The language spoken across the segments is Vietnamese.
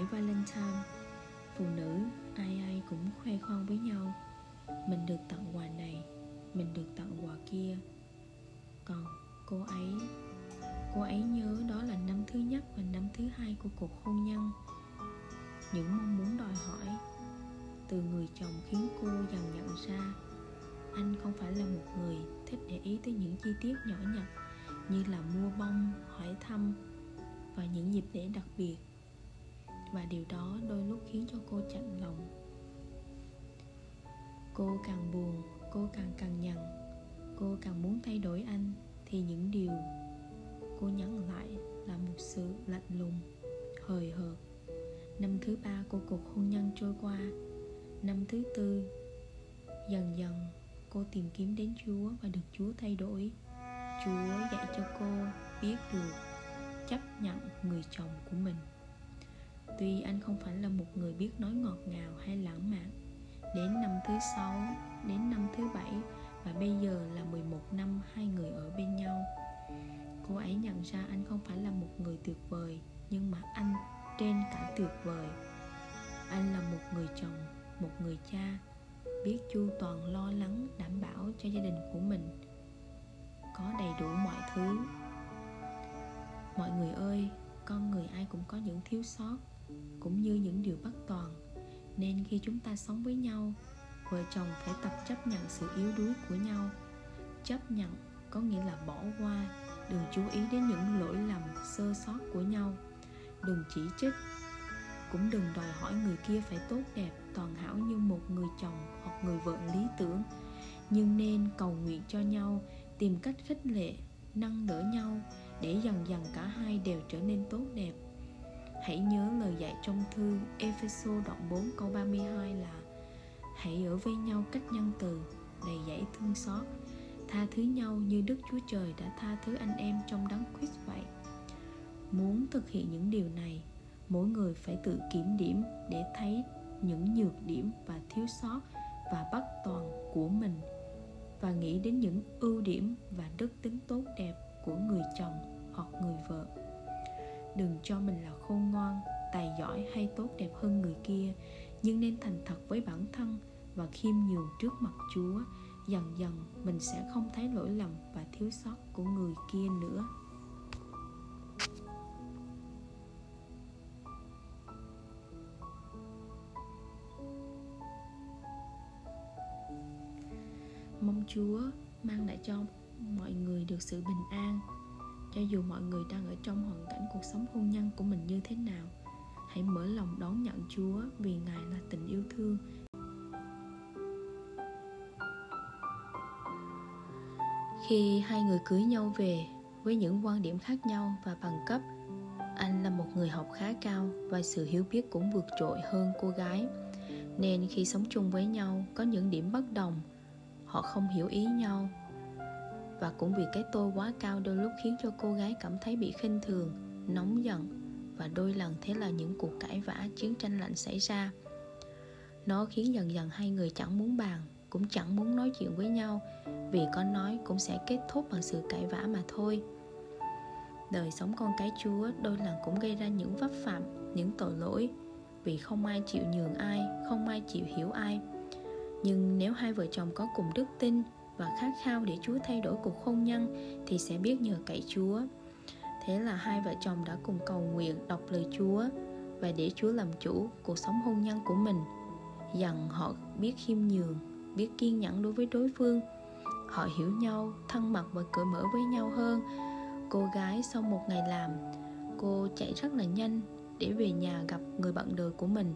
lễ Valentine. Phụ nữ ai ai cũng khoe khoang với nhau. Mình được tặng quà này Mình được tặng quà kia. Còn cô ấy Cô ấy nhớ đó là năm thứ nhất và năm thứ hai của cuộc hôn nhân. Những mong muốn đòi hỏi Từ người chồng khiến cô dần nhận ra. Anh không phải là một người thích để ý tới những chi tiết nhỏ nhặt Như là mua bông, hỏi thăm Và những dịp lễ đặc biệt. Và điều đó đôi lúc khiến cho cô chạnh lòng. Cô càng buồn, cô càng càng nhằn Cô càng muốn thay đổi anh Thì những điều cô nhắn lại là một sự lạnh lùng hời hợt. Năm thứ ba của cuộc hôn nhân trôi qua năm thứ tư dần dần cô tìm kiếm đến chúa và được chúa thay đổi. Chúa dạy cho cô biết được chấp nhận người chồng của mình tuy anh không phải là một người biết nói ngọt ngào hay lãng mạn, đến năm thứ sáu, đến năm thứ bảy và bây giờ là 11 năm hai người ở bên nhau. Cô ấy nhận ra anh không phải là một người tuyệt vời, nhưng mà anh trên cả tuyệt vời. Anh là một người chồng, một người cha, biết chu toàn lo lắng, đảm bảo cho gia đình của mình. Có đầy đủ mọi thứ. Mọi người ơi, con người ai cũng có những thiếu sót cũng như những điều bất toàn. Nên khi chúng ta sống với nhau, vợ chồng phải tập chấp nhận sự yếu đuối của nhau. Chấp nhận có nghĩa là bỏ qua, đừng chú ý đến những lỗi lầm, sơ sót của nhau. Đừng chỉ trích, cũng đừng đòi hỏi người kia phải tốt đẹp, toàn hảo như một người chồng hoặc người vợ lý tưởng. Nhưng nên cầu nguyện cho nhau, tìm cách khích lệ, nâng đỡ nhau để dần dần cả hai đều trở nên tốt đẹp hãy nhớ lời dạy trong thư Epheso đoạn 4 câu 32 là Hãy ở với nhau cách nhân từ, đầy dẫy thương xót tha thứ nhau như Đức Chúa Trời đã tha thứ anh em trong đấng Christ vậy. Muốn thực hiện những điều này, mỗi người phải tự kiểm điểm để thấy những nhược điểm và thiếu sót và bất toàn của mình và nghĩ đến những ưu điểm và đức tính tốt đẹp của người chồng hoặc người vợ. Đừng cho mình là khôn ngoan, tài giỏi hay tốt đẹp hơn người kia, nhưng nên thành thật với bản thân và khiêm nhường trước mặt Chúa. Dần dần mình sẽ không thấy lỗi lầm và thiếu sót của người kia nữa. Mong chúa mang lại cho mọi người được sự bình an cho dù mọi người đang ở trong hoàn cảnh cuộc sống hôn nhân của mình như thế nào, hãy mở lòng đón nhận chúa vì ngài là tình yêu thương. Khi hai người cưới nhau về với những quan điểm khác nhau và bằng cấp, anh là một người học khá cao và sự hiểu biết cũng vượt trội hơn cô gái. Nên khi sống chung với nhau, có những điểm bất đồng, họ không hiểu ý nhau và cũng vì cái tôi quá cao đôi lúc khiến cho cô gái cảm thấy bị khinh thường, nóng giận và đôi lần thế là những cuộc cãi vã, chiến tranh lạnh xảy ra. Nó khiến dần dần hai người chẳng muốn bàn, cũng chẳng muốn nói chuyện với nhau, vì có nói cũng sẽ kết thúc bằng sự cãi vã mà thôi. Đời sống con cái chúa đôi lần cũng gây ra những vấp phạm, những tội lỗi, vì không ai chịu nhường ai, không ai chịu hiểu ai. Nhưng nếu hai vợ chồng có cùng đức tin và khát khao để chúa thay đổi cuộc hôn nhân thì sẽ biết nhờ cậy chúa. Thế là hai vợ chồng đã cùng cầu nguyện, đọc lời chúa và để chúa làm chủ cuộc sống hôn nhân của mình. Dần họ biết khiêm nhường, biết kiên nhẫn đối với đối phương. Họ hiểu nhau, thân mật và cởi mở với nhau hơn. Cô gái sau một ngày làm, cô chạy rất là nhanh để về nhà gặp người bạn đời của mình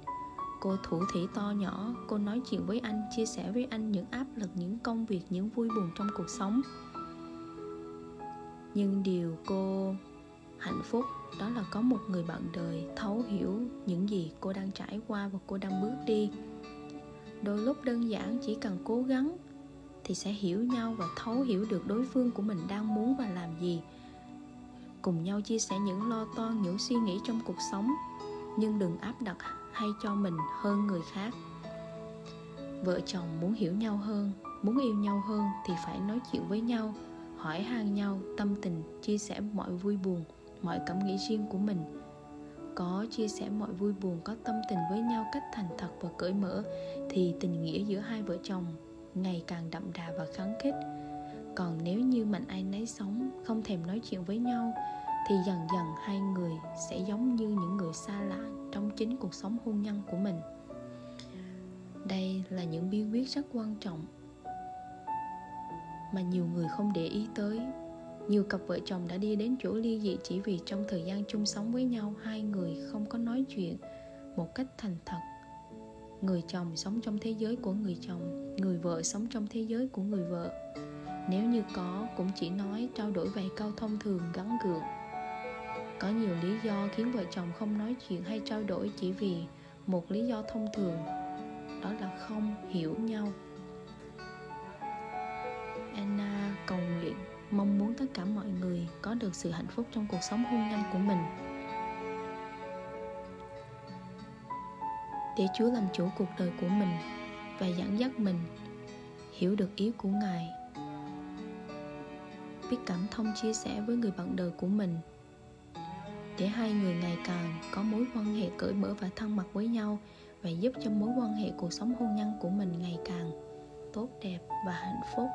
cô thủ thỉ to nhỏ, cô nói chuyện với anh, chia sẻ với anh những áp lực, những công việc, những vui buồn trong cuộc sống. Nhưng điều cô hạnh phúc đó là có một người bạn đời thấu hiểu những gì cô đang trải qua và cô đang bước đi. Đôi lúc đơn giản, chỉ cần cố gắng thì sẽ hiểu nhau và thấu hiểu được đối phương của mình đang muốn và làm gì. Cùng nhau chia sẻ những lo toan, những suy nghĩ trong cuộc sống, nhưng đừng áp đặt hay cho mình hơn người khác. Vợ chồng muốn hiểu nhau hơn, muốn yêu nhau hơn thì phải nói chuyện với nhau, hỏi han nhau, tâm tình, chia sẻ mọi vui buồn, mọi cảm nghĩ riêng của mình. Có chia sẻ mọi vui buồn, có tâm tình với nhau cách thành thật và cởi mở thì tình nghĩa giữa hai vợ chồng ngày càng đậm đà và kháng khích. Còn nếu như mạnh ai nấy sống không thèm nói chuyện với nhau thì dần dần hai người sẽ giống như những người xa lạ trong chính cuộc sống hôn nhân của mình. Đây là những bí quyết rất quan trọng mà nhiều người không để ý tới. Nhiều cặp vợ chồng đã đi đến chỗ ly dị chỉ vì trong thời gian chung sống với nhau, hai người không có nói chuyện một cách thành thật. Người chồng sống trong thế giới của người chồng, người vợ sống trong thế giới của người vợ. Nếu như có, cũng chỉ nói trao đổi vài câu thông thường gắn gượng có nhiều lý do khiến vợ chồng không nói chuyện hay trao đổi chỉ vì một lý do thông thường, đó là không hiểu nhau. Anna cầu nguyện, mong muốn tất cả mọi người có được sự hạnh phúc trong cuộc sống hôn nhân của mình. Để chúa làm chủ cuộc đời của mình và dẫn dắt mình, hiểu được ý của ngài. Biết cảm thông chia sẻ với người bạn đời của mình để hai người ngày càng có mối quan hệ cởi mở và thân mật với nhau và giúp cho mối quan hệ cuộc sống hôn nhân của mình ngày càng tốt đẹp và hạnh phúc.